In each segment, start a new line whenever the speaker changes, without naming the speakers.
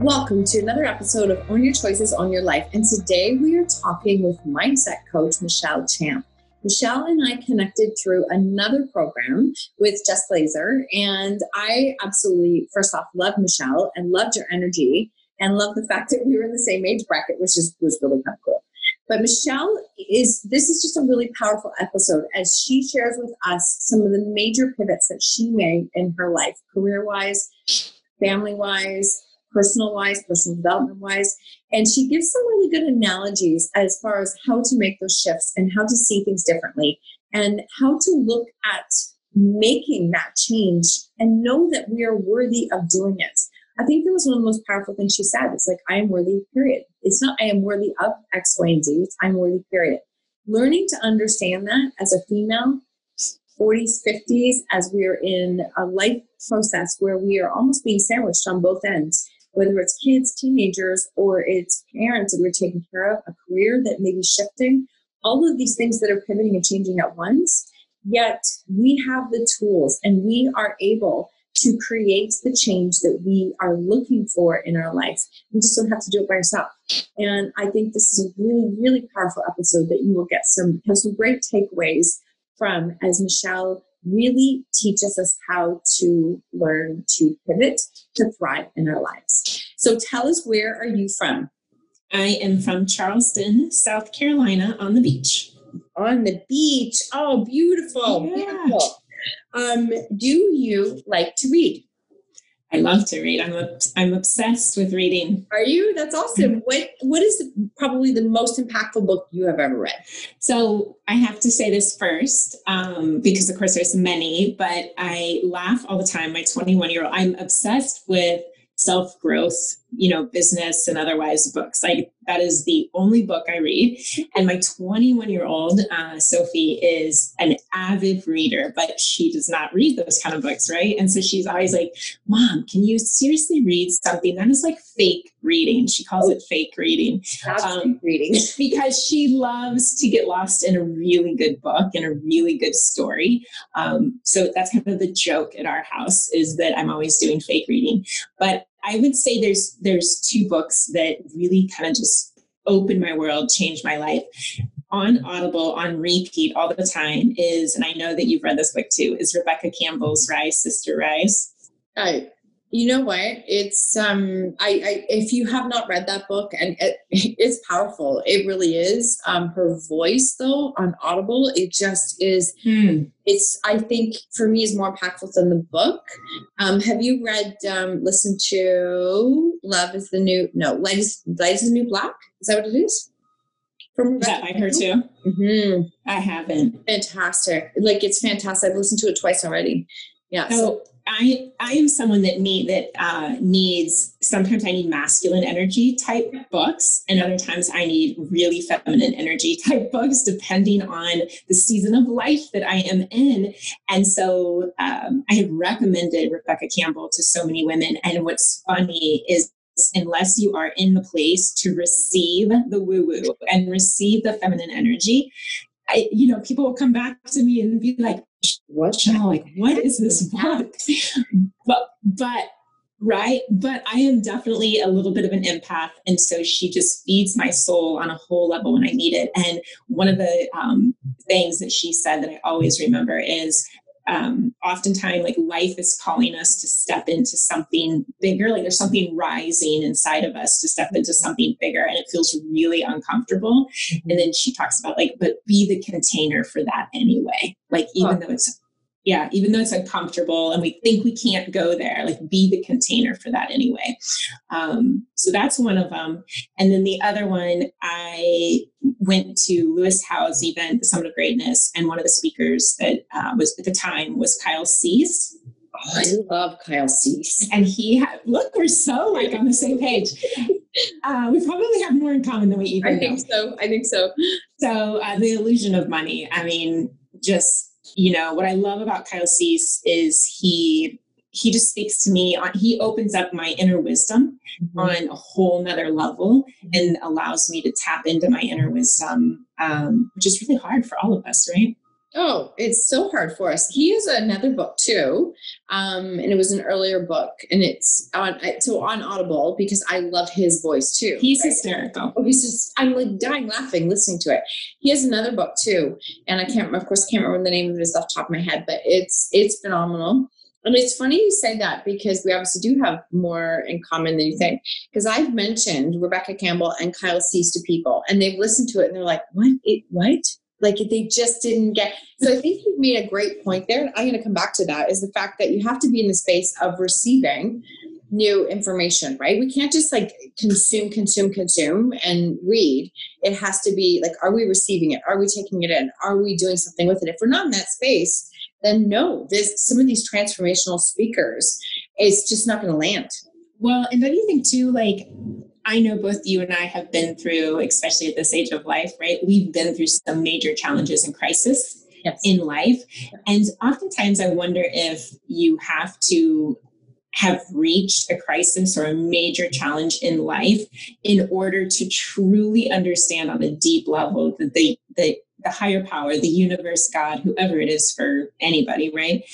Welcome to another episode of Own Your Choices, Own Your Life. And today we are talking with mindset coach Michelle Champ. Michelle and I connected through another program with Jess Glazer. And I absolutely, first off, love Michelle and loved your energy and love the fact that we were in the same age bracket, which is, was really kind of cool. But Michelle is, this is just a really powerful episode as she shares with us some of the major pivots that she made in her life, career wise, family wise, personal wise, personal development wise. And she gives some really good analogies as far as how to make those shifts and how to see things differently and how to look at making that change and know that we are worthy of doing it. I think that was one of the most powerful things she said. It's like, I am worthy, period. It's not, I am worthy of X, Y, and Z. It's, I'm worthy, period. Learning to understand that as a female, 40s, 50s, as we are in a life process where we are almost being sandwiched on both ends whether it's kids, teenagers, or it's parents that we're taking care of, a career that may be shifting, all of these things that are pivoting and changing at once. Yet we have the tools and we are able to create the change that we are looking for in our life. We just don't have to do it by ourselves. And I think this is a really, really powerful episode that you will get some have some great takeaways from as Michelle really teaches us how to learn to pivot to thrive in our lives. So tell us, where are you from?
I am from Charleston, South Carolina, on the beach.
On the beach. Oh, beautiful. Yeah. Beautiful. Um, do you like to read?
I love to read. I'm I'm obsessed with reading.
Are you? That's awesome. What what is probably the most impactful book you have ever read?
So I have to say this first, um, because of course there's many, but I laugh all the time. My 21 year old, I'm obsessed with self growth, you know, business and otherwise books. Like that is the only book I read. And my 21 year old uh, Sophie is an avid reader, but she does not read those kind of books, right? And so she's always like, "Mom, can you seriously read something that is like fake reading?" She calls it fake reading.
Um, reading
because she loves to get lost in a really good book and a really good story. Um, so that's kind of the joke at our house is that I'm always doing fake reading, but I would say there's there's two books that really kind of just opened my world, changed my life. On Audible, on repeat all the time is, and I know that you've read this book too, is Rebecca Campbell's Rise, Sister Rise.
I you know what? It's um I, I if you have not read that book and it, it's powerful. It really is. Um her voice though on Audible, it just is hmm. it's I think for me is more impactful than the book. Um have you read um listen to Love is the New no, Light is Light is the New Black? Is that what it is?
From that by her too? Mm-hmm. I haven't.
Fantastic. Like it's fantastic. I've listened to it twice already. Yeah.
So, so I I am someone that need that uh, needs sometimes I need masculine energy type books, and other times I need really feminine energy type books, depending on the season of life that I am in. And so um, I have recommended Rebecca Campbell to so many women. And what's funny is unless you are in the place to receive the woo woo and receive the feminine energy, I, you know, people will come back to me and be like, what? Like, what is this book? but, but, right. But I am definitely a little bit of an empath. And so she just feeds my soul on a whole level when I need it. And one of the um, things that she said that I always remember is um, oftentimes like life is calling us to step into something bigger. Like there's something rising inside of us to step into something bigger and it feels really uncomfortable. Mm-hmm. and then she talks about like but be the container for that anyway. Like even though it's yeah, even though it's uncomfortable and we think we can't go there, like be the container for that anyway. Um, so that's one of them. And then the other one, I went to Lewis Howes' event, the Summit of Greatness, and one of the speakers that uh, was at the time was Kyle Cease.
Oh, I love Kyle Cease.
And he had, look, we're so like on the same page. Uh, we probably have more in common than we even
I think
know.
so. I think so.
So uh, the illusion of money. I mean, just you know, what I love about Kyle Cease is he he just speaks to me on he opens up my inner wisdom mm-hmm. on a whole nother level and allows me to tap into my inner wisdom um, which is really hard for all of us right
Oh, it's so hard for us. He has another book too, um, and it was an earlier book, and it's on so on Audible because I love his voice too.
He's right? hysterical.
Oh, he's just I'm like dying laughing listening to it. He has another book too, and I can't of course can't remember the name of it off the top of my head, but it's it's phenomenal. And it's funny you say that because we obviously do have more in common than you think. Because I've mentioned Rebecca Campbell and Kyle Cease to people, and they've listened to it and they're like, "What? It, what? Like they just didn't get. So I think you've made a great point there. I'm going to come back to that is the fact that you have to be in the space of receiving new information, right? We can't just like consume, consume, consume and read. It has to be like, are we receiving it? Are we taking it in? Are we doing something with it? If we're not in that space, then no, there's some of these transformational speakers, it's just not going to land.
Well, and don't you think too, like I know both you and I have been through, especially at this age of life, right? We've been through some major challenges and crisis yes. in life. And oftentimes I wonder if you have to have reached a crisis or a major challenge in life in order to truly understand on a deep level that the, the, the higher power, the universe, God, whoever it is for anybody, right,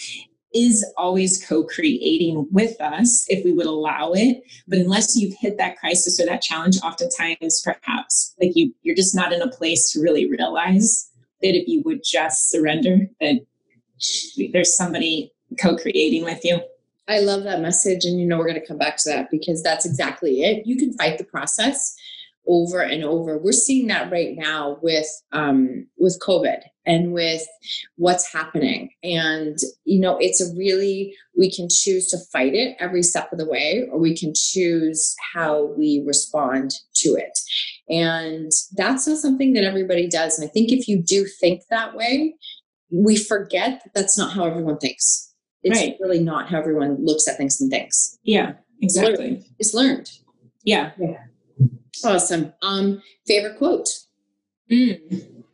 is always co-creating with us if we would allow it. But unless you've hit that crisis or that challenge oftentimes perhaps like you you're just not in a place to really realize that if you would just surrender that there's somebody co-creating with you.
I love that message and you know we're going to come back to that because that's exactly it. You can fight the process over and over. We're seeing that right now with um, with COVID and with what's happening. And you know, it's a really we can choose to fight it every step of the way, or we can choose how we respond to it. And that's not something that everybody does. And I think if you do think that way, we forget that that's not how everyone thinks. It's right. really not how everyone looks at things and thinks.
Yeah, exactly.
It's learned.
Yeah. Yeah.
Awesome. Um, favorite quote?
Mm.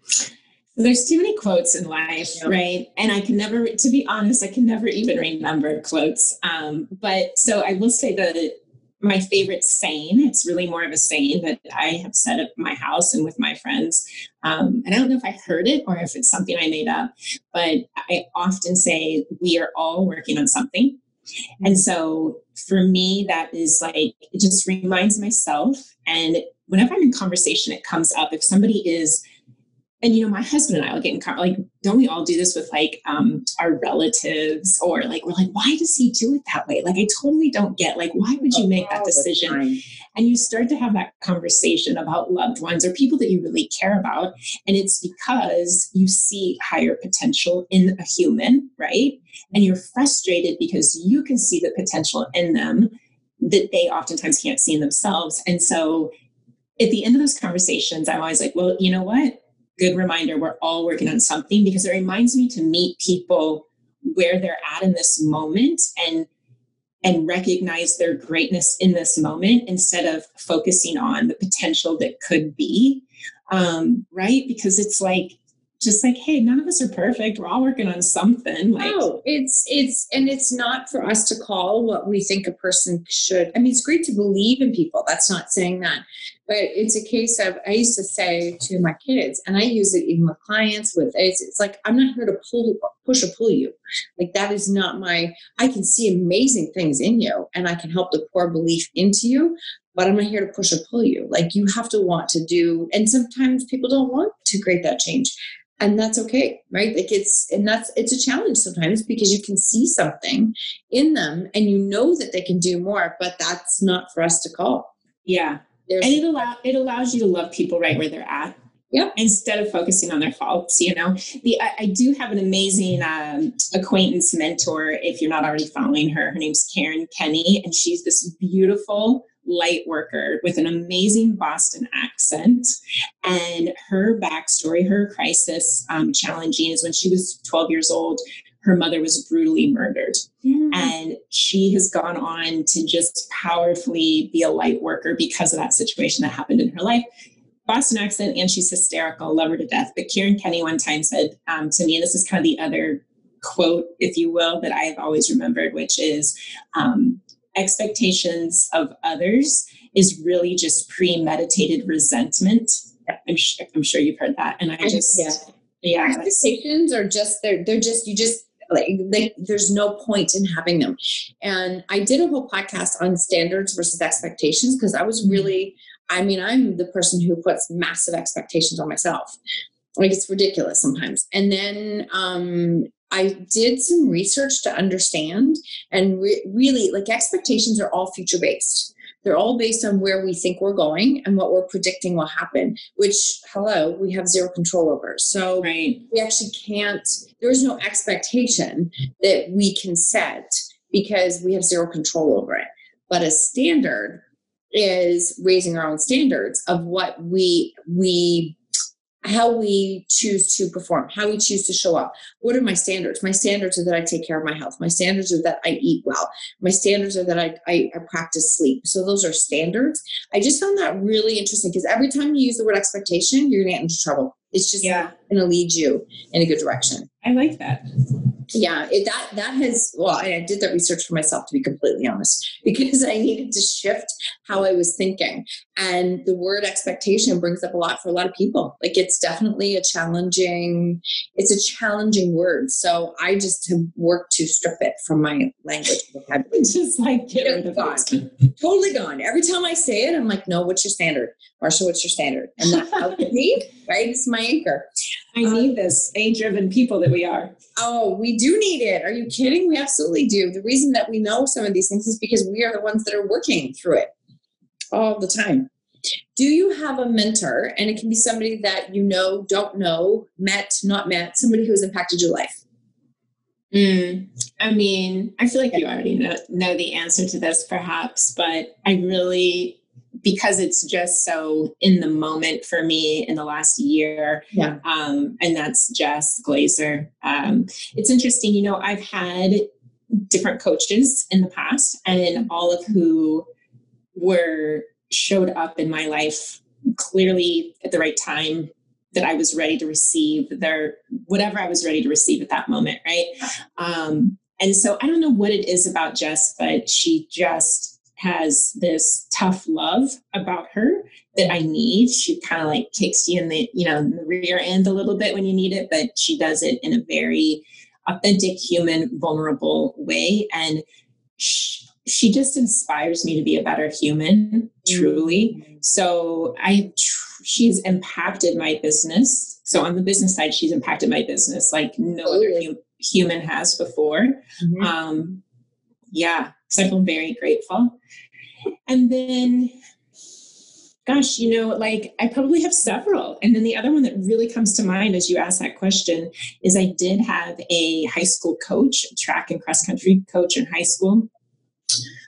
There's too many quotes in life, yep. right? And I can never, to be honest, I can never even remember quotes. Um, but so I will say that my favorite saying, it's really more of a saying that I have said at my house and with my friends. Um, and I don't know if I heard it or if it's something I made up, but I often say, we are all working on something. And so for me, that is like, it just reminds myself. And whenever I'm in conversation, it comes up. If somebody is and you know my husband and i will get in like don't we all do this with like um our relatives? Or like we're like why does he do it that way? Like i totally don't get like why would you make that decision? and you start to have that conversation about loved ones or people that you really care about and it's because you see higher potential in a human right? And you're frustrated because you can see the potential in them that they oftentimes can't see in themselves. And so at the end of those conversations i'm always like well you know what good reminder we're all working on something because it reminds me to meet people where they're at in this moment and and recognize their greatness in this moment instead of focusing on the potential that could be. Um, right? Because it's like just like hey none of us are perfect. We're all working on something like
no it's it's and it's not for us to call what we think a person should. I mean it's great to believe in people. That's not saying that but it's a case of i used to say to my kids and i use it even with clients with it's, it's like i'm not here to pull push or pull you. Like that is not my i can see amazing things in you and i can help to pour belief into you but I'm not here to push or pull you. Like you have to want to do, and sometimes people don't want to create that change and that's okay right? Like it's and that's it's a challenge sometimes because you can see something in them and you know that they can do more but that's not for us to call.
Yeah There's, and it allow it allows you to love people right where they're at
Yep.
Instead of focusing on their faults, you know, the I, I do have an amazing um, acquaintance mentor. If you're not already following her, her name's Karen Kenny, and she's this beautiful light worker with an amazing Boston accent. And her backstory, her crisis um, challenging is when she was 12 years old, her mother was brutally murdered. Mm. And she has gone on to just powerfully be a light worker because of that situation that happened in her life. Boston accent and she's hysterical, love her to death. But Karen Kenny one time said um, to me, and this is kind of the other quote, if you will, that I've always remembered, which is um, expectations of others is really just premeditated resentment. I'm sure, I'm sure you've heard that. And I just, yeah,
yeah expectations are just, they're, they're just, you just, like, like there's no point in having them. And I did a whole podcast on standards versus expectations because I was mm-hmm. really, I mean, I'm the person who puts massive expectations on myself. Like it's ridiculous sometimes. And then um, I did some research to understand and re- really like expectations are all future based. They're all based on where we think we're going and what we're predicting will happen, which, hello, we have zero control over. So
right.
we actually can't, there is no expectation that we can set because we have zero control over it. But a standard is raising our own standards of what we we how we choose to perform, how we choose to show up. What are my standards? My standards are that I take care of my health. My standards are that I eat well. My standards are that I, I, I practice sleep. So those are standards. I just found that really interesting because every time you use the word expectation, you're going to get into trouble. It's just yeah. going to lead you in a good direction.
I like that
yeah it, that that has well I, did that research for myself to be completely honest because i needed to shift how i was thinking. And the word expectation brings up a lot for a lot of people. Like it's definitely a challenging it's a challenging word. So i just have worked to strip it from my language vocabulary.
Just like get rid of
gone. it. Totally gone. Every time i say it i'm like no what's your standard? Marsha what's your standard? And that helps me right it's my anchor
I need this A driven people that we are.
Oh, we do need it. Are you kidding? We absolutely do. The reason that we know some of these things is because we are the ones that are working through it all the time. Do you have a mentor? And it can be somebody that you know, don't know, met, not met, somebody who's impacted your life.
Mm, I mean, I feel like you already know, know the answer to this, perhaps, but I really because it's just so in the moment for me in the last year.
Yeah.
Um, and that's Jess Glazer. Um, it's interesting, you know, I've had different coaches in the past, and all of who were showed up in my life clearly at the right time that I was ready to receive their whatever I was ready to receive at that moment, right? Um, and so I don't know what it is about Jess, but she just has this tough love about her that I need. She kind of like kicks you in the, you know, the rear end a little bit when you need it, but she does it in a very authentic, human, vulnerable way. And she, she just inspires me to be a better human, truly. Mm-hmm. So I, she's impacted my business. So on the business side, she's impacted my business like no other hum, human has before. Mm-hmm. Um, yeah, so I feel very grateful. And then, gosh, you know, like I probably have several. And then the other one that really comes to mind as you ask that question is I did have a high school coach, track and cross country coach in high school,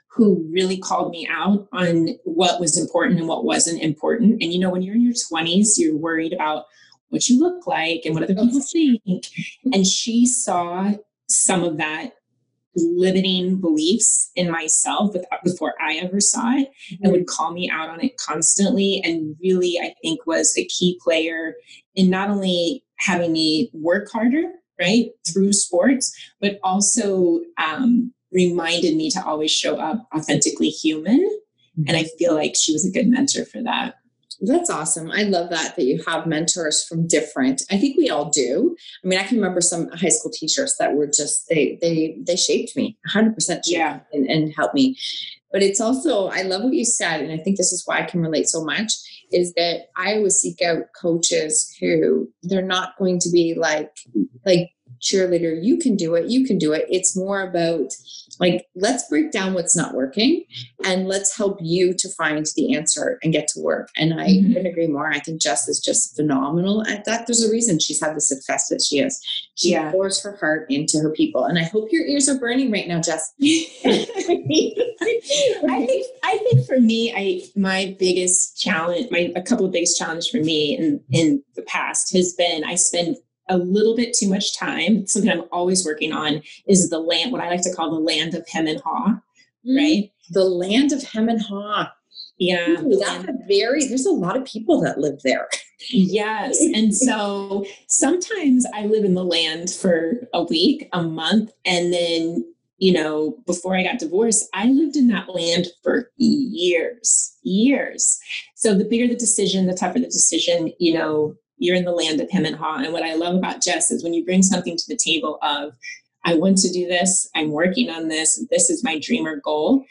who really called me out on what was important and what wasn't important. And, you know, when you're in your 20s, you're worried about what you look like and what other people think. And she saw some of that limiting beliefs in myself before I ever saw it mm-hmm. and would call me out on it constantly. And really, I think was a key player in not only having me work harder, right, through sports, but also um, reminded me to always show up authentically human. Mm-hmm. And I feel like she was a good mentor for that.
That's awesome. I love that that you have mentors from different. I think we all do. I mean, I can remember some high school teachers that were just they they they shaped me 100%
yeah
and, and helped me. But it's also I love what you said and I think this is why I can relate so much is that I always seek out coaches who they're not going to be like like cheerleader, you can do it, you can do it. It's more about like, let's break down what's not working and let's help you to find the answer and get to work. And I mm-hmm. couldn't agree more. I think Jess is just phenomenal at that. There's a reason she's had the success that she is. She yeah. pours her heart into her people. And I hope your ears are burning right now, Jess. I
think I think for me, I my biggest challenge, my a couple of biggest challenges for me in in the past has been I spend a little bit too much time. Something I'm always working on is the land, what I like to call the land of hem and haw, mm, right?
The land of hem and haw.
Yeah.
Ooh, that's a very, there's a lot of people that live there.
Yes. And so sometimes I live in the land for a week, a month, and then you know, before I got divorced, I lived in that land for years, years. So the bigger the decision, the tougher the decision, you know, you're in the land of hem and haw. And what I love about Jess is when you bring something to the table of, I want to do this, I'm working on this, this is my dream or goal,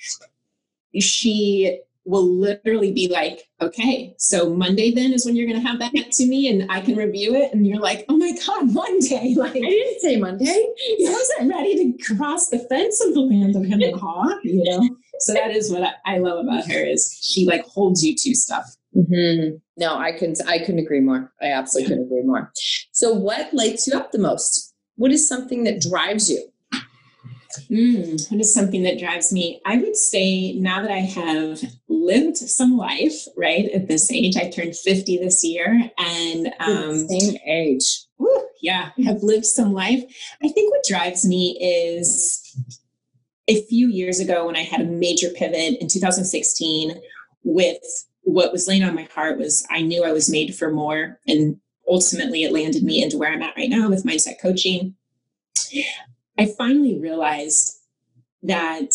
she will literally be like, okay, so Monday then is when you're going to have that to me and I can review it. And you're like, oh my God, Monday. Like, I
didn't say Monday.
I wasn't ready to cross the fence of the land of hem and haw, you know? So that is what I love about her is she like holds you to stuff.
Mm-hmm. No, I couldn't. I couldn't agree more. I absolutely couldn't agree more. So, what lights you up the most? What is something that drives you?
Mm, what is something that drives me? I would say now that I have lived some life, right, at this age, I turned 50 this year and
um, same age.
Yeah, have lived some life. I think what drives me is a few years ago when I had a major pivot in 2016 with what was laying on my heart was I knew I was made for more. And ultimately, it landed me into where I'm at right now with mindset coaching. I finally realized that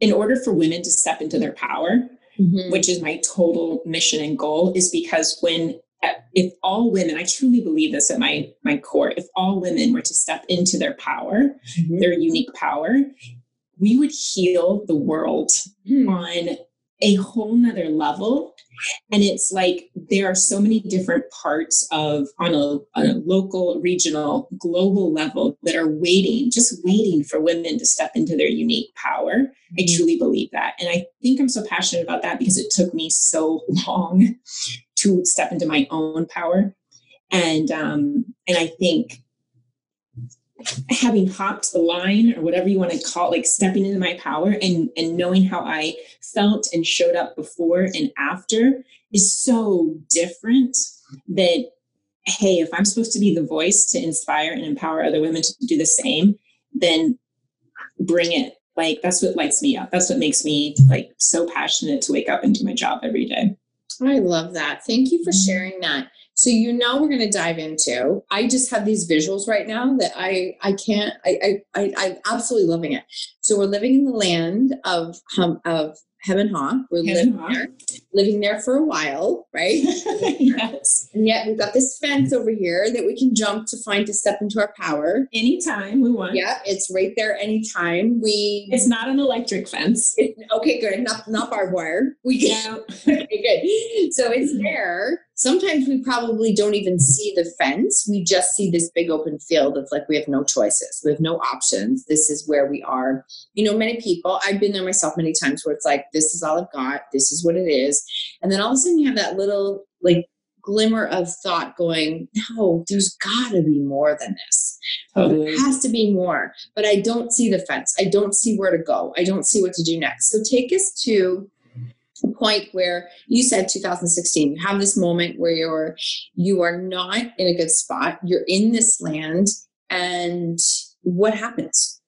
in order for women to step into their power, mm-hmm. which is my total mission and goal, is because when if all women, I truly believe this at my my core, if all women were to step into their power, mm-hmm. their unique power, we would heal the world mm. on a whole nother level. And it's like there are so many different parts of on a, on a local, regional, global level that are waiting, just waiting for women to step into their unique power. I mm-hmm. truly believe that. And I think I'm so passionate about that because it took me so long to step into my own power. And um, and I think having hopped the line or whatever you want to call it, like stepping into my power and and knowing how I felt and showed up before and after is so different that hey, if I'm supposed to be the voice to inspire and empower other women to do the same, then bring it. Like that's what lights me up. That's what makes me like so passionate to wake up and do my job every day.
I love that. Thank you for mm-hmm. sharing that. So you know we're going to dive into. I just have these visuals right now that I I can't. I I, I am absolutely loving it. So we're living in the land of um, of hem and haw. We're living there, living there for a while, right?
yes.
And yet we've got this fence over here that we can jump to find to step into our power
anytime we want.
Yeah, it's right there anytime. We.
It's not an electric fence.
It, okay, good. Not not barbed wire. We can. okay, good. So it's there sometimes we probably don't even see the fence. We just see this big open field of like, we have no choices, we have no options. This is where we are. You know, many people, I've been there myself many times where it's like, this is all I've got, this is what it is. And then all of a sudden you have that little like glimmer of thought going, no, there's gotta be more than this. Totally. There has to be more. But I don't see the fence. I don't see where to go. I don't see what to do next. So take us to point where you said 2016 you have this moment where you're you are not in a good spot you're in this land and what happens?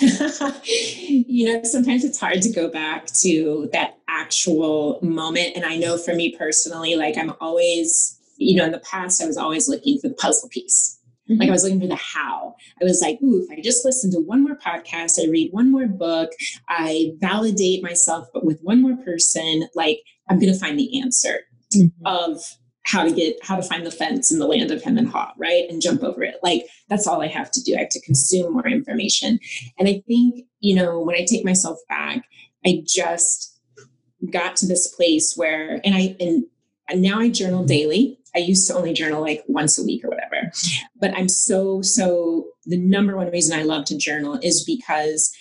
You know sometimes it's hard to go back to that actual moment and i know for me personally like i'm always you know in the past i was always looking for the puzzle piece Mm-hmm. Like I was looking for the how. I was like, ooh, if I just listen to one more podcast, I read one more book, I validate myself, but with one more person, like I'm going to find the answer mm-hmm. of how to get how to find the fence in the land of hem and haw, right? And jump over it. Like that's all I have to do. I have to consume more information. And I think, you know, when I take myself back, I just got to this place where, and I, and now I journal daily. I used to only journal like once a week or whatever. But I'm so, so the number one reason I love to journal is because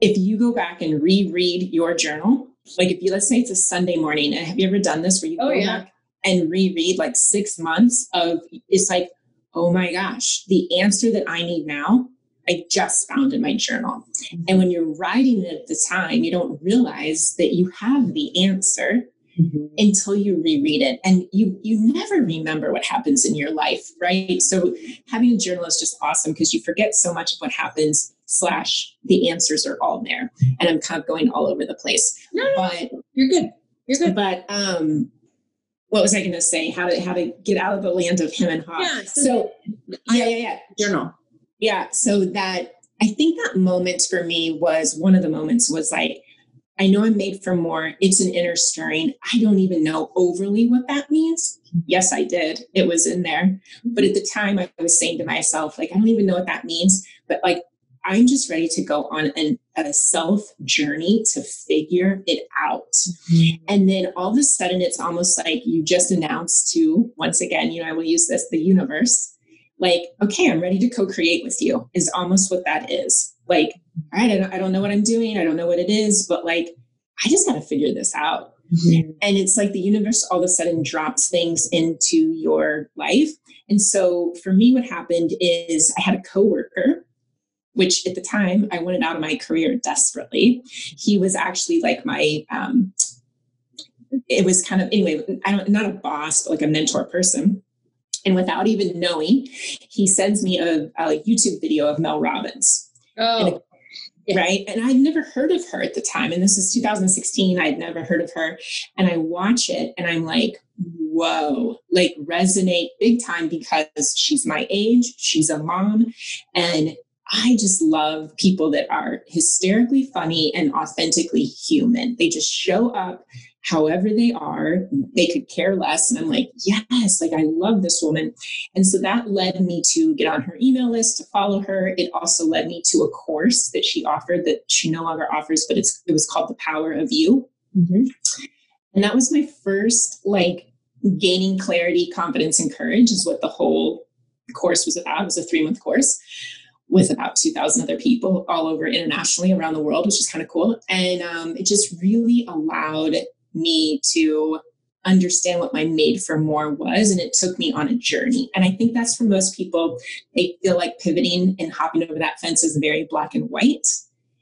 if you go back and reread your journal, like if you let's say it's a Sunday morning, and have you ever done this where you oh, go yeah. back and reread like six months of it's like, oh my gosh, the answer that I need now, I just found in my journal. Mm-hmm. And when you're writing it at the time, you don't realize that you have the answer mm-hmm. until you reread it. And you you never remember what happens in your life right? So having a journal is just awesome because you forget so much of what happens slash the answers are all there. And i'm kind of going all over the place.
No, but you're good. You're good.
But um what was i going to say? How to how to get out of the land of him and ha. Yeah so, so yeah yeah yeah.
journal.
Yeah so that i think that moment for me was one of the moments was like I know I'm made for more. It's an inner stirring. I don't even know overly what that means. Yes, I did. It was in there. But at the time, I was saying to myself, like, I don't even know what that means. But like, I'm just ready to go on an, a self journey to figure it out. Mm-hmm. And then all of a sudden, it's almost like you just announced to, once again, you know, I will use this, the universe, like, okay, I'm ready to co create with you, is almost what that is. Like, all right, I don't, I don't know what I'm doing. I don't know what it is, but like, I just got to figure this out. Mm-hmm. And it's like the universe all of a sudden drops things into your life. And so for me, what happened is I had a coworker, which at the time I wanted out of my career desperately. He was actually like my, um, it was kind of anyway. I don't not a boss, but like a mentor person. And without even knowing, he sends me a, a YouTube video of Mel Robbins.
Oh.
Yeah. Right. And I'd never heard of her at the time. And this is 2016. I'd never heard of her. And I watch it and I'm like, whoa, like resonate big time because she's my age, she's a mom. And I just love people that are hysterically funny and authentically human. They just show up however they are. They could care less. And I'm like, yes, like I love this woman. And so that led me to get on her email list to follow her. It also led me to a course that she offered that she no longer offers, but it's it was called The Power of You. Mm-hmm. And that was my first like gaining clarity, confidence, and courage is what the whole course was about. It was a three month course with about 2,000 other people all over internationally around the world, which is kind of cool. And um, it just really allowed me to understand what my made for more was and it took me on a journey. And i think that's for most people they feel like pivoting and hopping over that fence is very black and white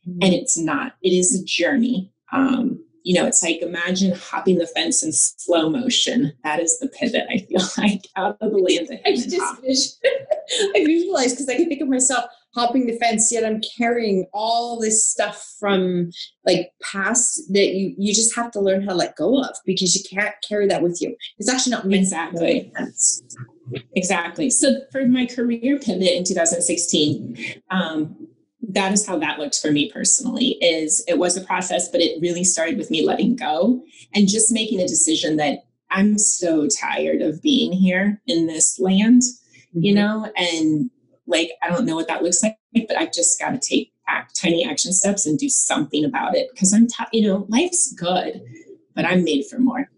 mm-hmm. and it's not. It is a journey. Um, you know it's like imagine hopping the fence in slow motion. That is the pivot i feel like out of the land
i just i visualize because i can think of myself hopping the fence yet i'm carrying all this stuff from like past that you you just have to learn how to let go of because you can't carry that with you. It's actually not
exactly. exactly. So for my career pivot in 2016 um, that is how that looked for me personally is it was a process but it really started with me letting go and just making a decision that i'm so tired of being here in this land mm-hmm. you know and like, I don't know what that looks like, but I've just got to take act, tiny action steps and do something about it because I'm, t- you know, life's good, but I'm made for more.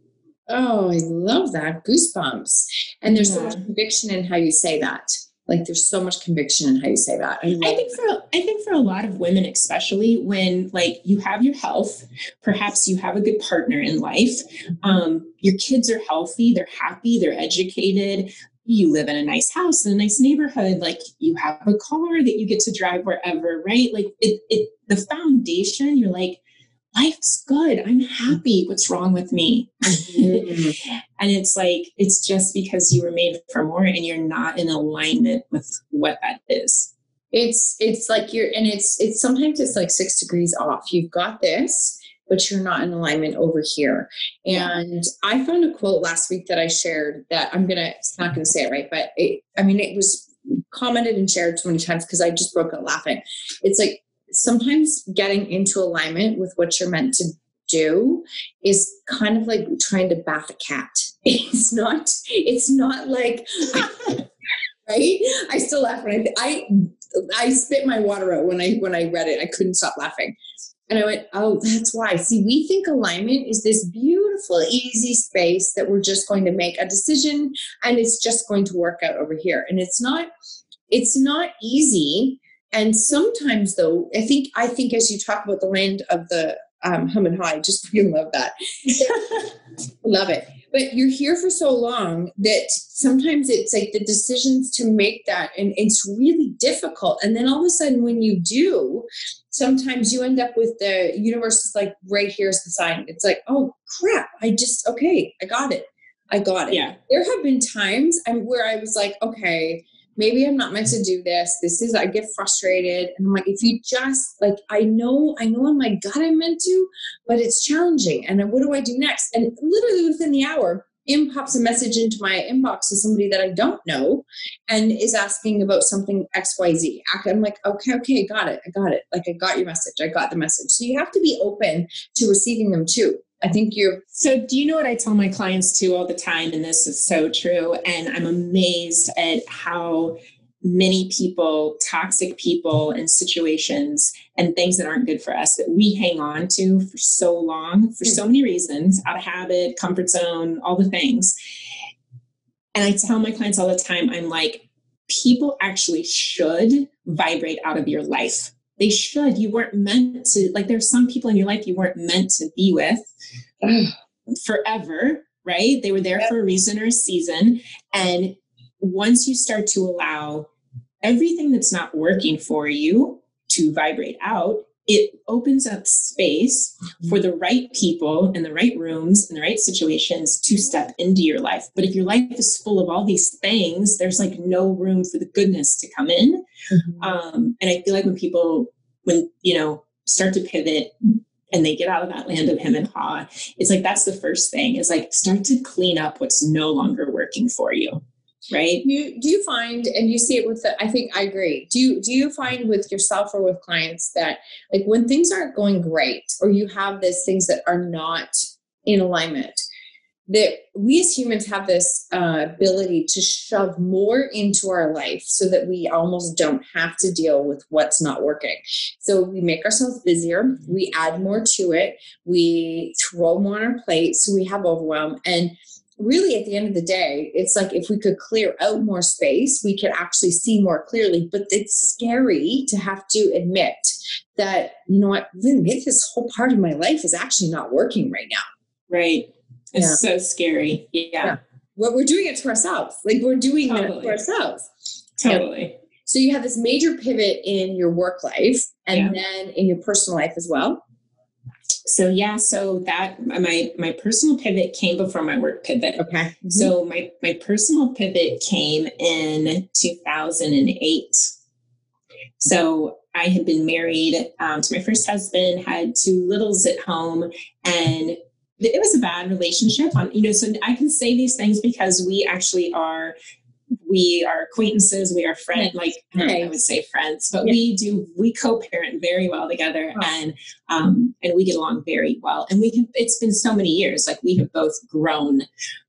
Oh, I love that. Goosebumps. And there's yeah. so much conviction in how you say that. Like there's so much conviction in how you say that.
I, I think for I think for a lot of women, especially when like you have your health, perhaps you have a good partner in life, um, your kids are healthy, they're happy, they're educated, you live in a nice house in a nice neighborhood like you have a car that you get to drive wherever right? Like it, it the foundation you're like life's good. I'm happy. What's wrong with me? Mm-hmm. and it's like it's just because you were made for more and you're not in alignment with what that is.
It's it's like you're and it's it's sometimes it's like six degrees off. You've got this but you're not in alignment over here. And I found a quote last week that I shared that I'm gonna it's not gonna say it right, but it, I mean it was commented and shared so many times because I just broke out laughing. It's like sometimes getting into alignment with what you're meant to do is kind of like trying to bath a cat. It's not, it's not like right? I still laugh when I I I spit my water out when I when I read it. I couldn't stop laughing And I went, oh, that's why. See, we think alignment is this beautiful, easy space that we're just going to make a decision and it's just going to work out over here. And it's not, it's not easy. And sometimes though, I think I think as you talk about the land of the um, hum and high, just really love that. love it but you're here for so long that sometimes it's like the decisions to make that and it's really difficult. And then all of a sudden when you do sometimes you end up with the universe is like right here's the sign. It's like oh crap i just okay i got it. I got it.
Yeah.
There have been times um, where i was like okay maybe I'm not meant to do this. This is, I get frustrated. And I'm like, if you just, like, I know, I know in my gut I'm meant to, but it's challenging. And then what do I do next? And literally within the hour, in pops a message into my inbox of somebody that I don't know and is asking about something XYZ. I'm like, okay, okay, got it. I got it. Like, I got your message. I got the message. So you have to be open to receiving them too. I think you're.
So, do you know what I tell my clients too all the time? And this is so true. And I'm amazed at how many people, toxic people, and situations and things that aren't good for us that we hang on to for so long, for so many reasons out of habit, comfort zone, all the things. And I tell my clients all the time, I'm like, people actually should vibrate out of your life they should. You weren't meant to, like, there's some people in your life you weren't meant to be with forever, right? They were there yep. for a reason or a season. And once you start to allow everything that's not working for you to vibrate out, it opens up space mm-hmm. for the right people in the right rooms in the right situations to step into your life. But if your life is full of all these things, there's like no room for the goodness to come in. Mm-hmm. Um, and I feel like when people, when, you know, start to pivot and they get out of that land of him and ha, it's like that's the first thing is like start to clean up what's no longer working for you right
you do you find and you see it with the i think i agree do you do you find with yourself or with clients that like when things aren't going great or you have these things that are not in alignment that we as humans have this uh, ability to shove more into our life so that we almost don't have to deal with what's not working. So we make ourselves busier, we add more to it, we throw more on our plate, so we have overwhelm. And really, at the end of the day, it's like if we could clear out more space, we could actually see more clearly. But it's scary to have to admit that, you know what, this whole part of my life is actually not working right now.
Right it's yeah. so scary. Yeah. yeah.
Well, we're doing it to ourselves. Like we're doing totally. it to ourselves.
Totally. And
so you have this major pivot in your work life and yeah. then in your personal life as well.
So yeah, so that my my personal pivot came before my work pivot.
Okay. Mm-hmm.
So my my personal pivot came in 2008. So I had been married um, to my first husband, had two littles at home, and it was a bad relationship on you know so i can say these things because we actually are we are acquaintances we are friends like I, I would say friends but yeah. we do we co-parent very well together oh. and um and we get along very well and we can it's been so many years like we have both grown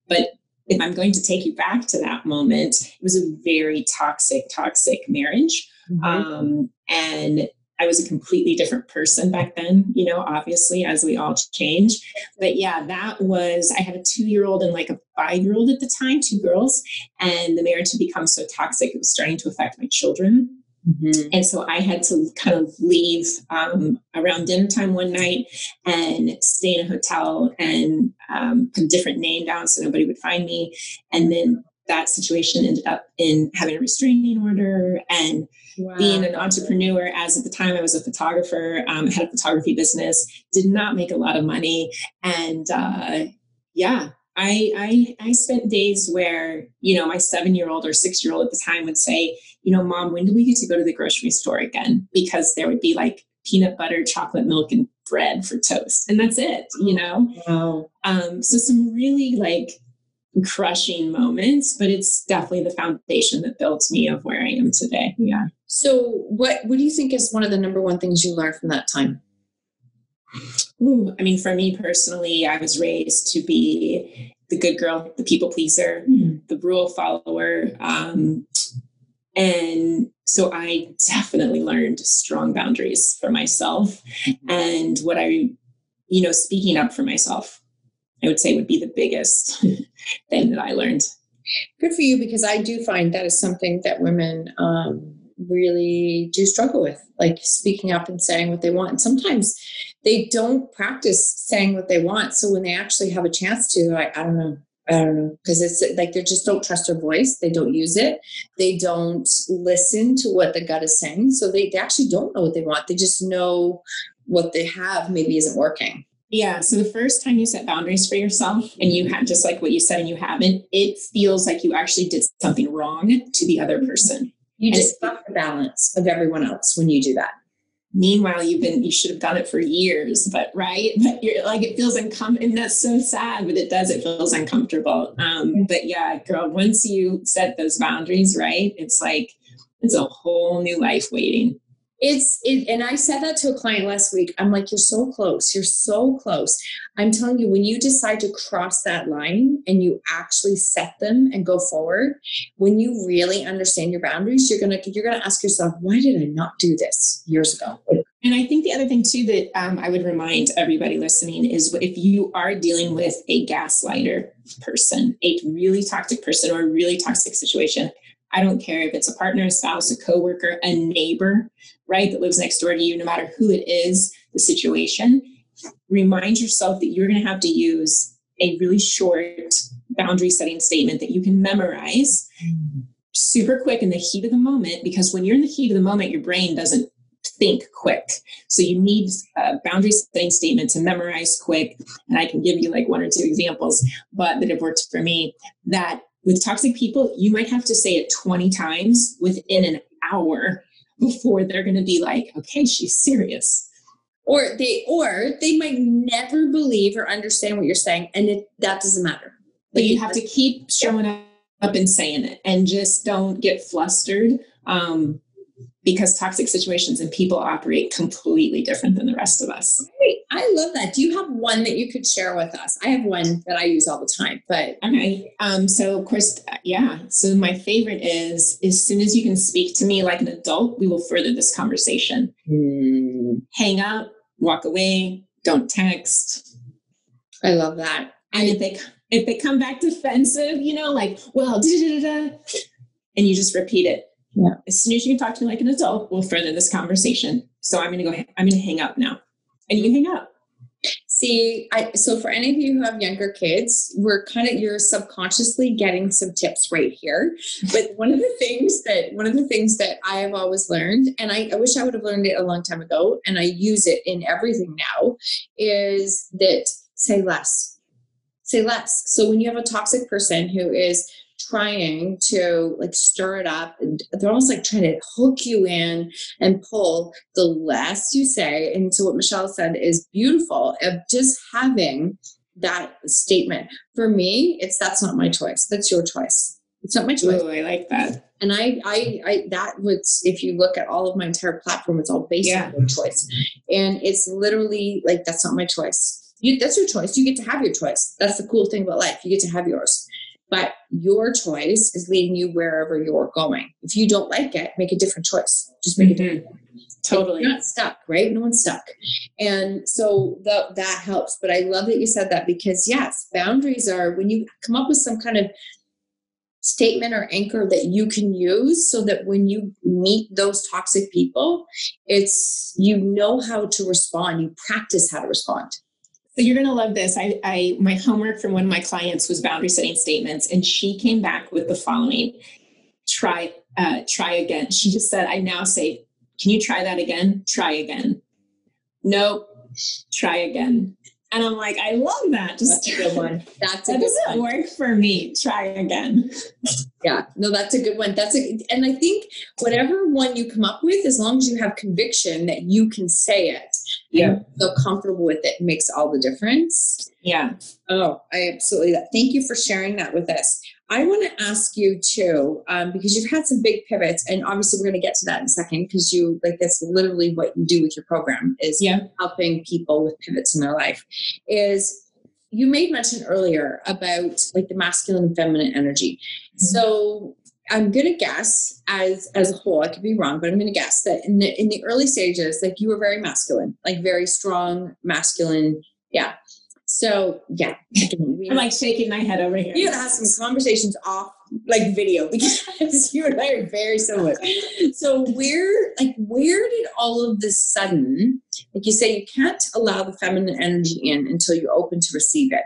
but if i'm going to take you back to that moment it was a very toxic toxic marriage mm-hmm. um and I was a completely different person back then, you know, obviously, as we all change. But yeah, that was, I had a two year old and like a five year old at the time, two girls. And the marriage had become so toxic, it was starting to affect my children. Mm-hmm. And so I had to kind of leave um, around dinner time one night and stay in a hotel and um, put a different name down so nobody would find me. And then that situation ended up in having a restraining order and wow. being an entrepreneur as at the time i was a photographer um, had a photography business did not make a lot of money and uh, yeah I, I i spent days where you know my seven year old or six year old at the time would say you know mom when do we get to go to the grocery store again because there would be like peanut butter chocolate milk and bread for toast and that's it you know
wow.
um, so some really like crushing moments, but it's definitely the foundation that builds me of where I am today. Yeah.
So what what do you think is one of the number one things you learned from that time?
Ooh, I mean, for me personally, I was raised to be the good girl, the people pleaser, mm-hmm. the rule follower. Um, and So I definitely learned strong boundaries for myself. Mm-hmm. And what I, you know, speaking up for myself, I would say would be the biggest thing that I learned.
Good for you because I do find that is something that women um, really do struggle with, like speaking up and saying what they want. And sometimes they don't practice saying what they want. So when they actually have a chance to, like, I don't know, I don't know, because it's like they just don't trust their voice. They don't use it. They don't listen to what the gut is saying. So they, they actually don't know what they want. They just know what they have maybe isn't working.
Yeah. So the first time you set boundaries for yourself and you had just like what you said and you haven't, it feels like you actually did something wrong to the other person.
You just fuck the balance of everyone else when you do that.
Meanwhile, you've been you should have done it for years, but right, but you're like it feels uncomfortable, and that's so sad, but it does. It feels uncomfortable. Um, but yeah, girl, once you set those boundaries, right, it's like it's a whole new life waiting.
It's it, and I said that to a client last week. I'm like, you're so close. You're so close. I'm telling you, when you decide to cross that line and you actually set them and go forward, when you really understand your boundaries, you're gonna you're gonna ask yourself, why did I not do this years ago?
And I think the other thing too that um, I would remind everybody listening is if you are dealing with a gaslighter person, a really toxic person, or a really toxic situation, I don't care if it's a partner, a spouse, a coworker, a neighbor, right, that lives next door to you, no matter who it is, the situation, remind yourself that you're going to have to use a really short boundary setting statement that you can memorize super quick in the heat of the moment because when you're in the heat of the moment your brain doesn't think quick. So you need a boundary setting statement to memorize quick and i can give you like one or two examples but that have worked for me that with toxic people, you might have to say it 20 times within an hour before they're going to be like, okay, she's serious.
Or they, or they might never believe or understand what you're saying, and it, that doesn't matter.
But you have to keep showing up and saying it, and just don't get flustered. Um, because toxic situations and people operate completely different than the rest of us.
Great. I love that. Do you have one that you could share with us? I have one that I use all the time, but
okay. Um, so of course, yeah. So my favorite is as soon as you can speak to me like an adult, we will further this conversation. Mm. Hang up, walk away, don't text.
I love that.
And if they if they come back defensive, you know, like, well, da, da, da, and you just repeat it yeah. As soon as you can talk to me like an adult, we'll further this conversation. So I'm going to go, I'm going to hang up now. And you hang up.
See, I, so for any of you who have younger kids, we're kind of, you're subconsciously getting some tips right here. But one of the things that, one of the things that I have always learned, and I, I wish I would have learned it a long time ago, and I use it in everything now, is that say less. Say less. So when you have a toxic person who is trying to like stir it up and they're almost like trying to hook you in and pull the less you say. And so what michelle said is beautiful of just having that statement. For me it's that's not my choice. That's your choice. It's not my choice.
Ooh, i like that.
And I, I i that was if you look at all of my entire platform it's all based yeah. on your choice. And it's literally like that's not my choice. You, that's your choice. You get to have your choice. That's the cool thing about life. You get to have yours but your choice is leading you wherever you're going. If you don't like it, make a different choice. Just make mm-hmm. a different
Totally.
You're not stuck, right? No one's stuck. And so the, that helps. But I love that you said that because, yes, boundaries are when you come up with some kind of statement or anchor that you can use so that when you meet those toxic people, it's you know how to respond, you practice how to respond.
So you're going to love this. I, I, my homework from one of my clients was boundary setting statements, and she came back with the following: try, uh, try again. She just said, "I now say, can you try that again? Try again. Nope. Try again." And I'm like, I love that.
Just that's a good one. That's a
that
good
doesn't one. work for me. Try again.
Yeah, no, that's a good one. That's a, and I think whatever one you come up with, as long as you have conviction that you can say it, yeah, feel comfortable with it, makes all the difference.
Yeah.
Oh, I absolutely. Thank you for sharing that with us. I want to ask you too, um, because you've had some big pivots, and obviously we're going to get to that in a second because you like that's literally what you do with your program is
yeah.
helping people with pivots in their life. Is you made mention earlier about like the masculine and feminine energy. Mm-hmm. So I'm gonna guess as as a whole, I could be wrong, but I'm gonna guess that in the in the early stages, like you were very masculine, like very strong, masculine. Yeah. So yeah,
I'm like shaking my head over here.
You have some conversations off like video because you and I are very similar. So where like where did all of this sudden, like you say, you can't allow the feminine energy in until you're open to receive it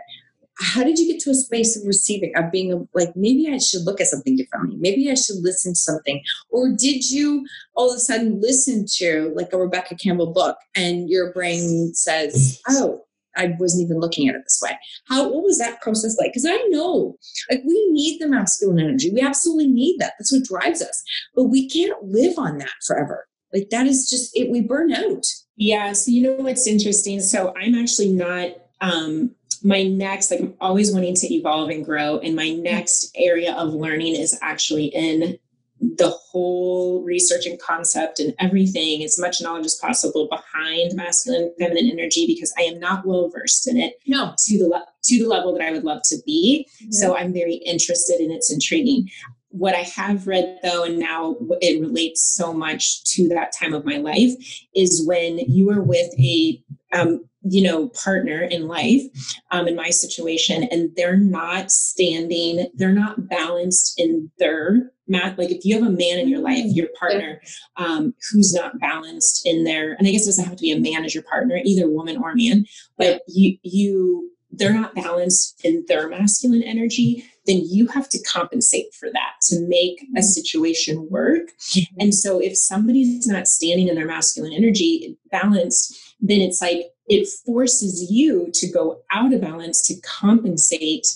how did you get to a space of receiving of being a, like maybe i should look at something differently. Maybe i should listen to something. Or did you all of a sudden listen to like a rebecca campbell book and your brain says oh i wasn't even looking at it this way. How what was that process like? Because i know like we need the masculine energy. We absolutely need that. That's what drives us. But we can't live on that forever. Like that is just it we burn out.
Yeah so you know what's interesting? So i'm actually not um my next like i'm always wanting to evolve and grow and my next area of learning is actually in the whole research and concept and everything as much knowledge as possible behind masculine feminine energy because i am not well versed in it
no.
to the le- to the level that i would love to be. Mm-hmm. so i'm very interested and it's intriguing. What I have read though, and now it relates so much to that time of my life, is when you are with a um, you know partner in life um, in my situation and they're not standing they're not balanced in their math like if you have a man in your life your partner um, who's not balanced in their and i guess it doesn't have to be a man as your partner either woman or man but you you they're not balanced in their masculine energy then you have to compensate for that to make a mm-hmm. situation work mm-hmm. and so if somebody's not standing in their masculine energy balanced then it's like it forces you to go out of balance to compensate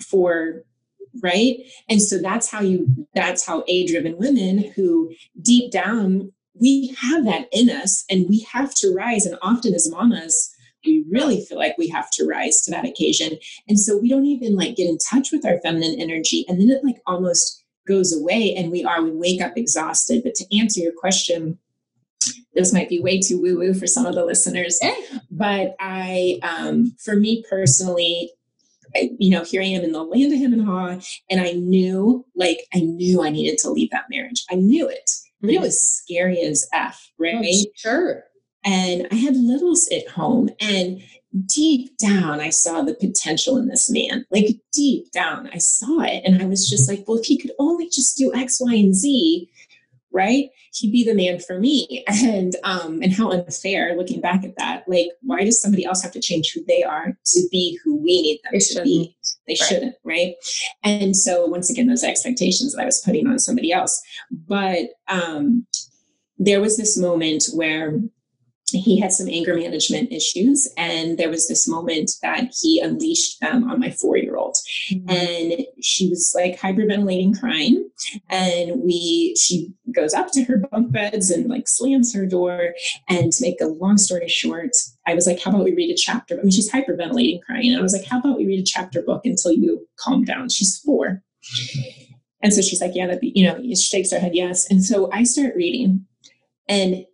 for right? And so that's how you that's how a driven women who deep down we have that in us and we have to rise. And often as mamas we really feel like we have to rise to that occasion. And so we don't even like get in touch with our feminine energy and then it like almost goes away and we are we wake up exhausted. But to answer your question this might be way too woo woo for some of the listeners, but I, um, for me personally, I, you know, here I am in the land of him and haw, and I knew, like, I knew I needed to leave that marriage. I knew it, but it mm-hmm. was scary as f, right? Oh,
sure.
And I had littles at home, and deep down, I saw the potential in this man. Like deep down, I saw it, and I was just like, well, if he could only just do X, Y, and Z, right? He'd be the man for me. And um, and how unfair looking back at that. Like, why does somebody else have to change who they are to be who we need them they to be? They right. shouldn't, right? And so once again, those expectations that I was putting on somebody else. But um, there was this moment where he had some anger management issues and there was this moment that he unleashed them on my four-year-old. Mm-hmm. and she was like hyperventilating crying and we she goes up to her bunk beds and like slams her door. And to make a long story short i was like how about we read a chapter i mean she's hyperventilating crying and i was like how about we read a chapter book until you calm down? She's four. And so she's like yeah that be you know she shakes her head yes. And so i start reading and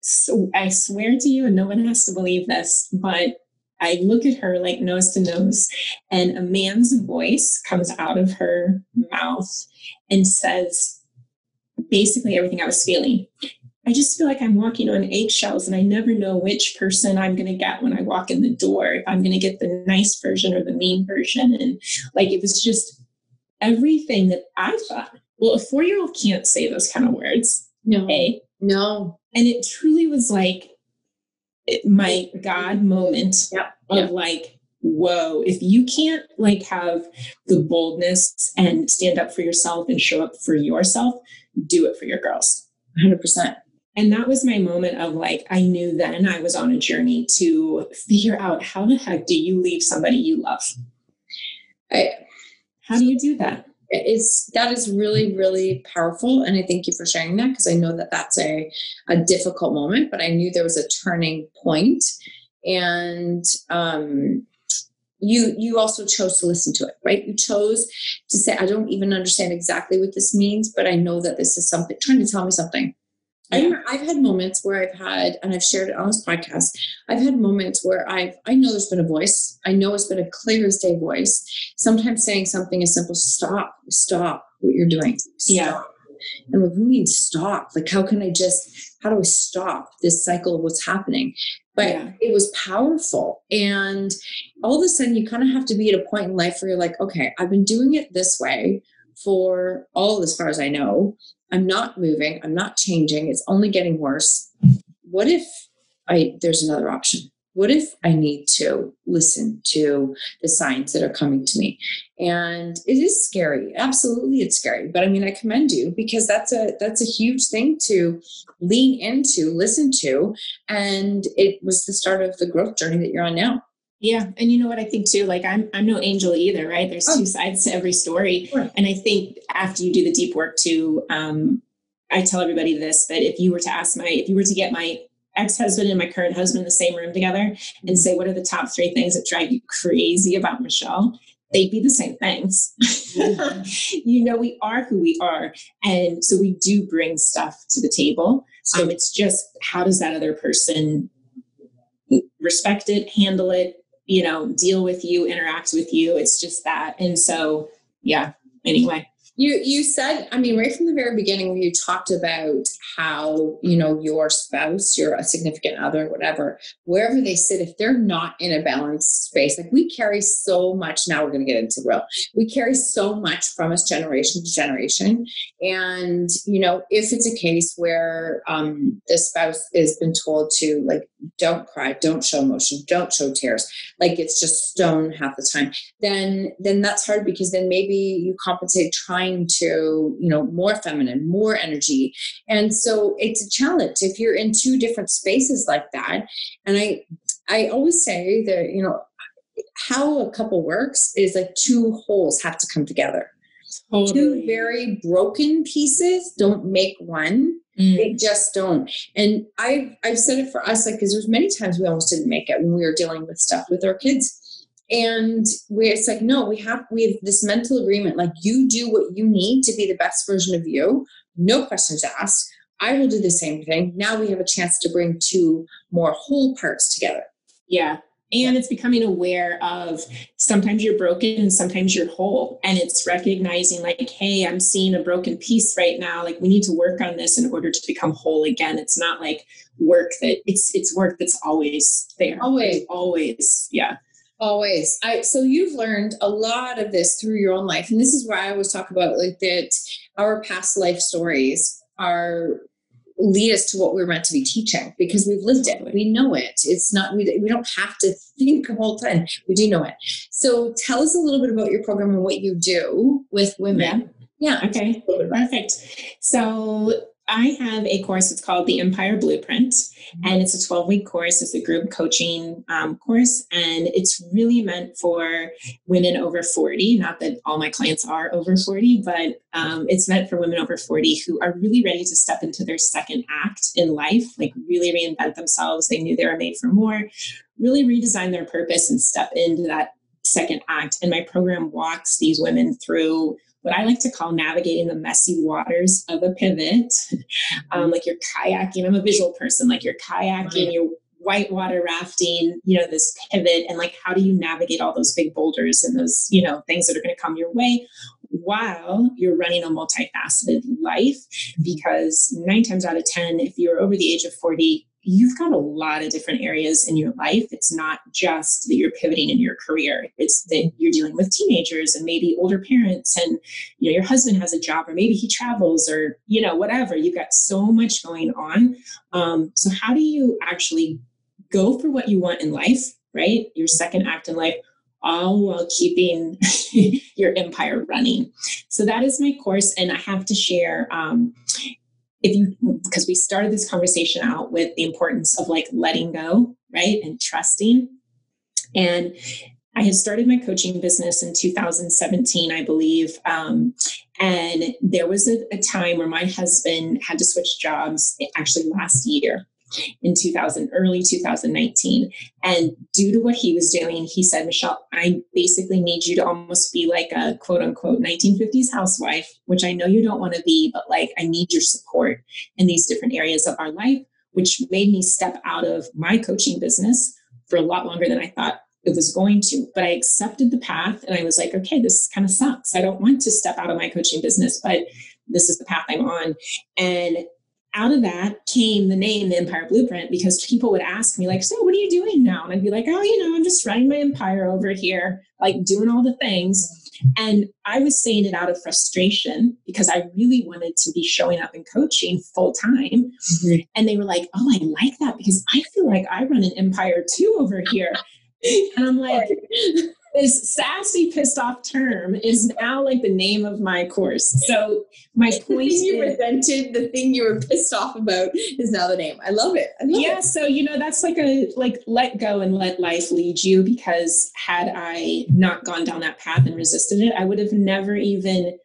so I swear to you, and no one has to believe this, but I look at her like nose to nose, and a man's voice comes out of her mouth and says basically everything I was feeling. I just feel like I'm walking on eggshells and I never know which person I'm going to get when I walk in the door. If I'm going to get the nice version or the mean version. And like it was just everything that I thought, well, a four year old can't say those kind of words.
No. A. No.
And it truly was like it, my God moment
yep.
of
yep.
like, whoa, if you can't like have the boldness and stand up for yourself and show up for yourself, do it for your girls.
100%.
And that was my moment of like, I knew then I was on a journey to figure out how the heck do you leave somebody you love?
I,
how do you do that?
It's that is really really powerful and i thank you for sharing that because i know that that's a, a difficult moment but i knew there was a turning point and um you you also chose to listen to it right? You chose to say i don't even understand exactly what this means but i know that this is something trying to tell me something Yeah. I have had moments where I've had, and I've shared it on this podcast. I've had moments where I've, I know there's been a voice. I know it's been a clear as day voice. Sometimes saying something as simple, stop, stop what you're doing. Stop.
Yeah.
And like, we mean stop? Like, how can I just, how do I stop this cycle of what's happening? But yeah. it was powerful. And all of a sudden, you kind of have to be at a point in life where you're like, okay, I've been doing it this way for all as far as I know. I'm not moving. I'm not changing. It's only getting worse. What if I there's another option? What if I need to listen to the signs that are coming to me? And it is scary. Absolutely it's scary. But I mean I commend you because that's a that's a huge thing to lean into, listen to. And it was the start of the growth journey that you're on now.
Yeah, and you know what I think too. Like I'm, I'm no angel either, right? There's oh. two sides to every story, sure. and I think after you do the deep work too, um, I tell everybody this: that if you were to ask my, if you were to get my ex-husband and my current husband in the same room together and say, "What are the top three things that drive you crazy about Michelle?" They'd be the same things. Mm-hmm. you know, we are who we are, and so we do bring stuff to the table. So um, it's just how does that other person respect it, handle it, you know, deal with you, interact with you. It's just that. And so, yeah, anyway.
You you said, I mean, right from the very beginning, when you talked about how you know your spouse, your significant other, whatever, wherever they sit, if they're not in a balanced space, like we carry so much. Now we're going to get into real. We carry so much from us generation to generation, and you know, if it's a case where um, the spouse has been told to like, don't cry, don't show emotion, don't show tears, like it's just stone half the time, then then that's hard because then maybe you compensate trying trying to, you know, more feminine, more energy. And so it's a challenge if you're in two different spaces like that. And I I always say that, you know, how a couple works is like two wholes have to come together. Totally. Two very broken pieces don't make one. Mm. They just don't. And I've I've said it for us, like, because there's many times we almost didn't make it when we were dealing with stuff with our kids and where it's like no we have we have this mental agreement like you do what you need to be the best version of you. No questions asked. I will do the same thing. Now we have a chance to bring two more whole parts together.
Yeah. And it's becoming aware of sometimes you're broken and sometimes you're whole. And it's recognizing like hey i'm seeing a broken piece right now. Like we need to work on this in order to become whole again. It's not like work that it's it's work that's always there.
Always.
Always. Yeah
Always. I so you've learned a lot of this through your own life. And this is why I always talk about like that our past life stories are lead us to what we're meant to be teaching because we've lived it. We know it. It's not we, we don't have to think the whole time. We do know it. So tell us a little bit about your program and what you do with women.
Yeah. yeah. Okay. Perfect. So I have a course, it's called the Empire Blueprint, and it's a 12 week course. It's a group coaching um, course, and it's really meant for women over 40. Not that all my clients are over 40, but um, it's meant for women over 40 who are really ready to step into their second act in life, like really reinvent themselves. They knew they were made for more, really redesign their purpose and step into that second act. And my program walks these women through what I like to call navigating the messy waters of a pivot. Um, like you're kayaking, I'm a visual person, like you're kayaking, you're whitewater rafting, you know, this pivot, and like how do you navigate all those big boulders and those, you know, things that are going to come your way while you're running a multifaceted life? Because nine times out of 10, if you're over the age of 40, you've got a lot of different areas in your life. It's not just that you're pivoting in your career. It's that you're dealing with teenagers and maybe older parents and you know your husband has a job or maybe he travels or you know whatever. You've got so much going on. Um, so how do you actually go for what you want in life, right? Your second act in life all while keeping your empire running. So that is my course, and I have to share. Um, if you because we started this conversation out with the importance of like letting go right and trusting. And i had started my coaching business in 2017 i believe um, and there was a, a time where my husband had to switch jobs actually last year in 2000, early 2019. And due to what he was doing, he said, Michelle, I basically need you to almost be like a quote unquote 1950s housewife, which I know you don't want to be, but like I need your support in these different areas of our life, which made me step out of my coaching business for a lot longer than I thought it was going to. But I accepted the path and I was like, okay, this kind of sucks. I don't want to step out of my coaching business, but this is the path I'm on. And out of that came the name the empire blueprint because people would ask me like so what are you doing now? And i'd be like oh you know i'm just running my empire over here like doing all the things. And i was saying it out of frustration because i really wanted to be showing up and coaching full time mm-hmm. and they were like oh i like that because i feel like i run an empire too over here. And i'm like this sassy pissed off term is now like the name of my course. So my point
you resented, the thing you were pissed off about is now the name. I love it. I love
yeah.
It.
So you know that's like a like let go and let life lead you because had I not gone down that path and resisted it, I would have never even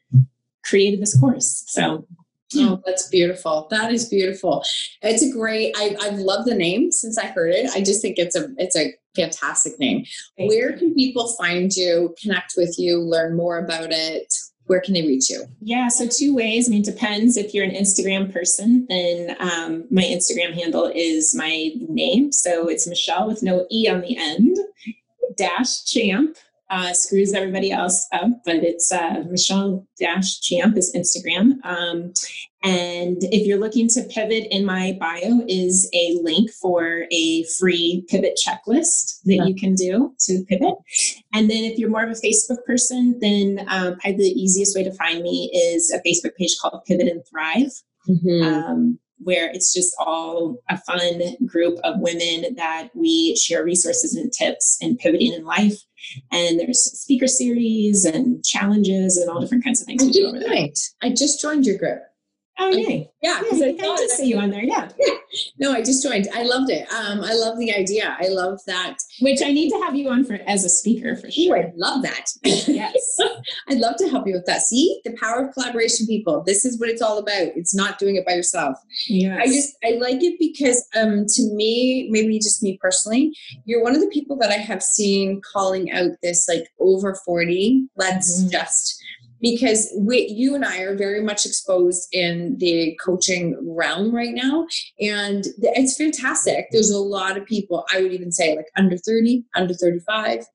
created this course. So
Oh, that's beautiful. That is beautiful. It's a great. I I've loved the name since I heard it. I just think it's a it's a fantastic name. Thank Where you. can people find you, connect with you, learn more about it? Where can they reach you?
Yeah, so two ways. I mean, it depends. If you're an Instagram person, then um, my Instagram handle is my name. So it's Michelle with no E on the end, dash champ uh, screws everybody else up, but it's uh, Michelle Dash Champ is Instagram. Um, and if you're looking to pivot, in my bio is a link for a free pivot checklist that yeah. you can do to pivot. And then if you're more of a Facebook person, then um, probably the easiest way to find me is a Facebook page called Pivot and Thrive. Mm-hmm. Um, where it's just all a fun group of women that we share resources and tips and pivoting in life. And there's speaker series and challenges and all different kinds of things
I we do over there. Right. I just joined your group.
Oh, yay.
Yeah.
Because yeah, I, I did see you on there. Yeah.
yeah. No, I just joined. I loved it. Um, I love the idea. I love that.
Which I need to have you on for as a speaker for sure.
Ooh, I love that.
Yes.
I'd love to help you with that. See, the power of collaboration, people. This is what it's all about. It's not doing it by yourself.
Yeah.
I just I like it because um to me, maybe just me personally, you're one of the people that I have seen calling out this like over 40. Let's mm-hmm. just because we, you and I are very much exposed in the coaching realm right now. And it's fantastic. There's a lot of people, I would even say like under 30, under 35.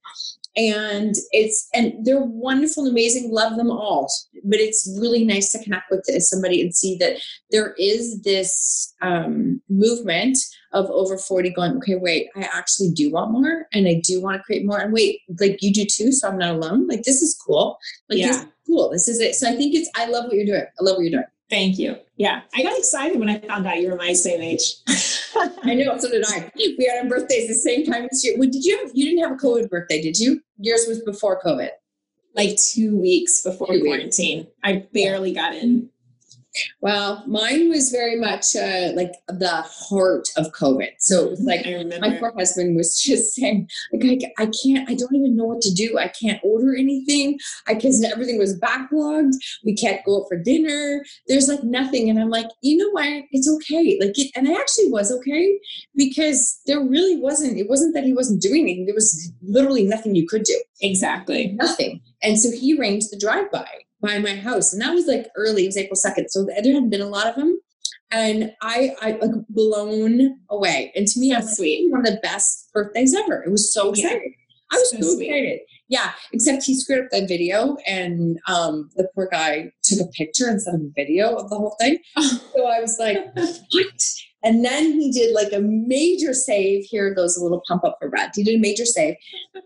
And it's, and they're wonderful and amazing, love them all. But it's really nice to connect with somebody and see that there is this um, movement of over 40 going, okay, wait, I actually do want more and I do want to create more. And wait, like you do too, so I'm not alone. Like this is cool. Like yeah. this cool. This is it. So I think it's, I love what you're doing. I love what you're doing.
Thank you. Yeah. I got excited when I found out you were my same age.
I know, so did I. We had our birthdays the same time this year. Well, did you have, you didn't have a COVID birthday, did you? Yours was before COVID.
Like two weeks before two quarantine. Weeks. I barely got in
well, mine was very much uh, like the heart of COVID. So it was like my poor husband was just saying, like, I, I can't, I don't even know what to do. I can't order anything. I because everything was backlogged. We can't go out for dinner. There's like nothing. And I'm like, you know what? It's okay. Like, it, and I actually was okay because there really wasn't. It wasn't that he wasn't doing anything. There was literally nothing you could do.
Exactly.
Nothing. And so he arranged the drive by by my house. And that was like early, it was April 2nd. So there hadn't been a lot of them. And I, I like blown away. And to me, that's sweet. One of the best birthdays ever. It was so exciting. I was so, so excited. Yeah, except he screwed up that video, and um, the poor guy took a picture instead of a video of the whole thing. so I was like, "What?" And then he did like a major save. Here goes a little pump up for Brad. He did a major save.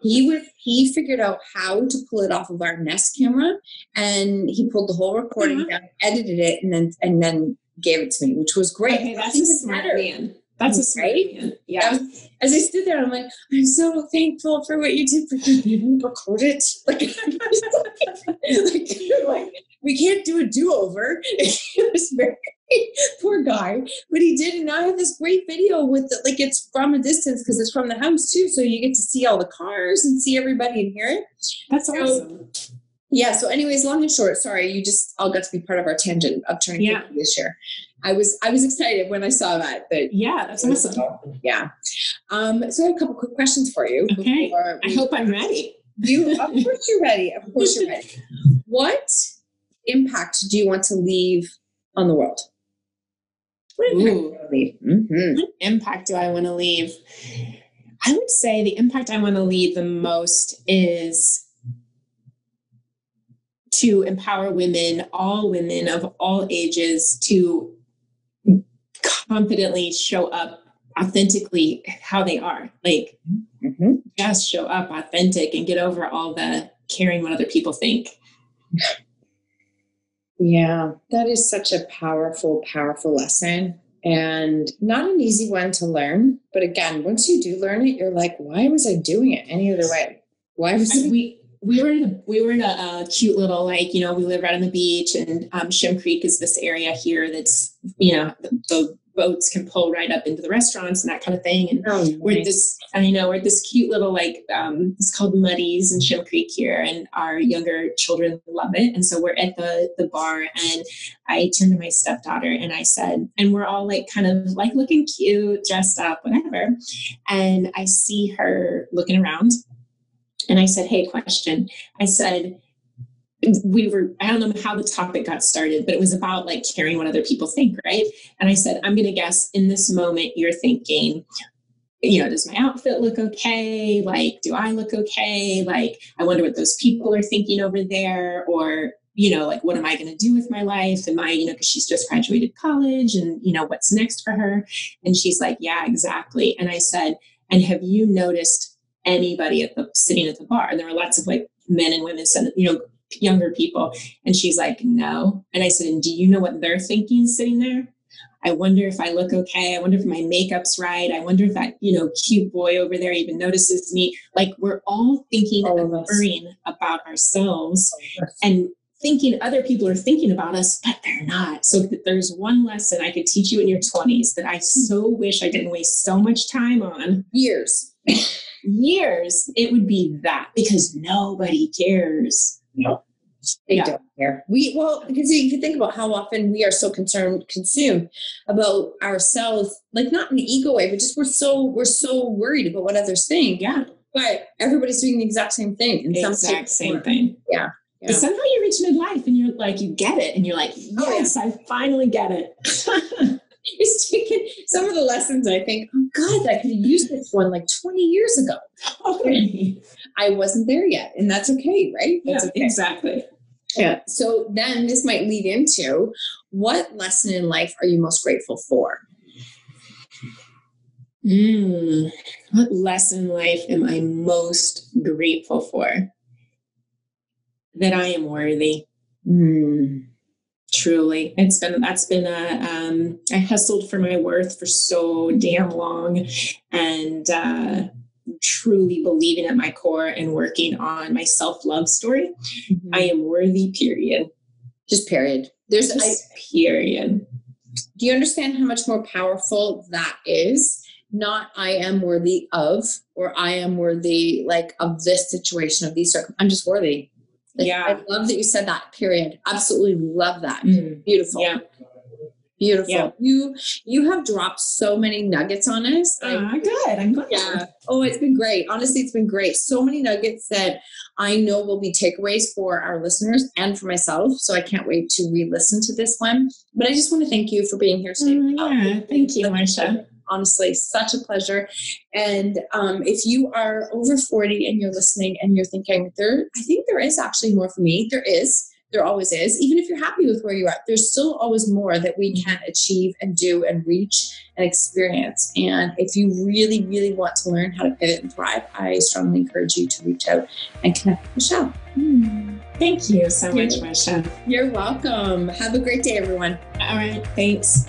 He was he figured out how to pull it off of our Nest camera, and he pulled the whole recording mm-hmm. down, edited it, and then and then gave it to me, which was great.
Okay, that's a smart man. That's oh, a smart right? man. Yeah.
Was, as I stood there, I'm like, I'm so thankful for what you did for. You record it. Like, like, like, we can't do a do-over. it was very poor guy but he did and now i have this great video with the, like it's from a distance because it's from the house too so you get to see all the cars and see everybody and hear it
that's so, awesome
yeah so anyways long and short sorry you just all got to be part of our tangent of turning yeah. this year I was I was excited when I saw that. That
yeah, that's awesome.
Yeah. Um, so I have a couple quick questions for you.
Okay. I hope I'm ready.
You, of course, you're ready. Of course, you're ready. What impact do you want to leave on the world?
What impact, mm-hmm. what impact do I want to leave? I would say the impact I want to leave the most is to empower women, all women of all ages, to confidently show up authentically how they are. Like, mm-hmm. just show up authentic and get over all the caring what other people think.
Yeah, that is such a powerful, powerful lesson and not an easy one to learn. But again, once you do learn it, you're like, why was I doing it any other way? Why was
I we we were in a, we were in a, cute little like you know we live right on the beach and um, Shem Creek is this area here that's you know the, the boats can pull right up into the restaurants and that kind of thing. And oh, nice. we're this, I know, we're this cute little like um, it's called Muddies in Shem Creek here, and our younger children love it. And so we're at the the bar, and I turned to my stepdaughter and I said, and we're all like kind of like looking cute, dressed up, whatever. And I see her looking around, and I said, "Hey, question." I said we were i don't know how the topic got started but it was about like caring what other people think right? And i said i'm going to guess in this moment you're thinking you know does my outfit look okay? Like do i look okay? Like i wonder what those people are thinking over there or you know like what am i going to do with my life? Am i you know because she's just graduated college and you know what's next for her? And she's like yeah exactly. And i said and have you noticed anybody at the sitting at the bar? And there were lots of like men and women said you know younger people. And she's like, no. And I said, and do you know what they're thinking sitting there? I wonder if I look okay. I wonder if my makeup's right. I wonder if that, you know, cute boy over there even notices me. Like we're all thinking all and worrying about ourselves and thinking other people are thinking about us, but they're not. So there's one lesson I could teach you in your 20s that I so wish I didn't waste so much time on.
Years.
Years. It would be that because nobody cares.
No. They yeah. don't care. We well because you can think about how often we are so concerned, consumed about ourselves, like not in an ego way, but just we're so we're so worried about what others think.
Yeah.
But everybody's doing the exact same thing.
In exact same thing.
Yeah.
yeah. But somehow you reach midlife and you're like, you get it, and you're like, yes, oh, yeah. I finally get it.
it's taken some of the lessons I think, oh God, I could have used this one like 20 years ago.
Okay.
I wasn't there yet. And that's okay, right? That's
yeah,
okay.
exactly.
Yeah. So then this might lead into what lesson in life are you most grateful for?
Mm, what lesson in life am I most grateful for? That I am worthy. Mm truly it's been that's been a um, I hustled for my worth for so damn long and uh, truly believing at my core and working on my self-love story mm-hmm. i am worthy period
just period there's
just I, period
do you understand how much more powerful that is not i am worthy of or i am worthy like of this situation of these circumstances i'm just worthy like,
yeah.
I love that you said that, period. Absolutely love that. Mm. Beautiful.
Yeah.
Beautiful. Yeah. You you have dropped so many nuggets on us.
Uh, good. I'm glad.
Yeah. Oh, it's been great. Honestly, it's been great. So many nuggets that I know will be takeaways for our listeners and for myself. So I can't wait to re-listen to this one. But I just want to thank you for being here today.
Uh, yeah. Thank you, Marsha
honestly such a pleasure and um, if you are over 40 and you're listening and you're thinking there i think there is actually more for me there is there always is. Even if you're happy with where you're at there's still always more that we can achieve and do and reach and experience. And if you really really want to learn how to pivot and thrive i strongly encourage you to reach out and connect with michelle.
Hmm. thank you so much michelle.
you're welcome. Have a great day everyone.
All right. Thanks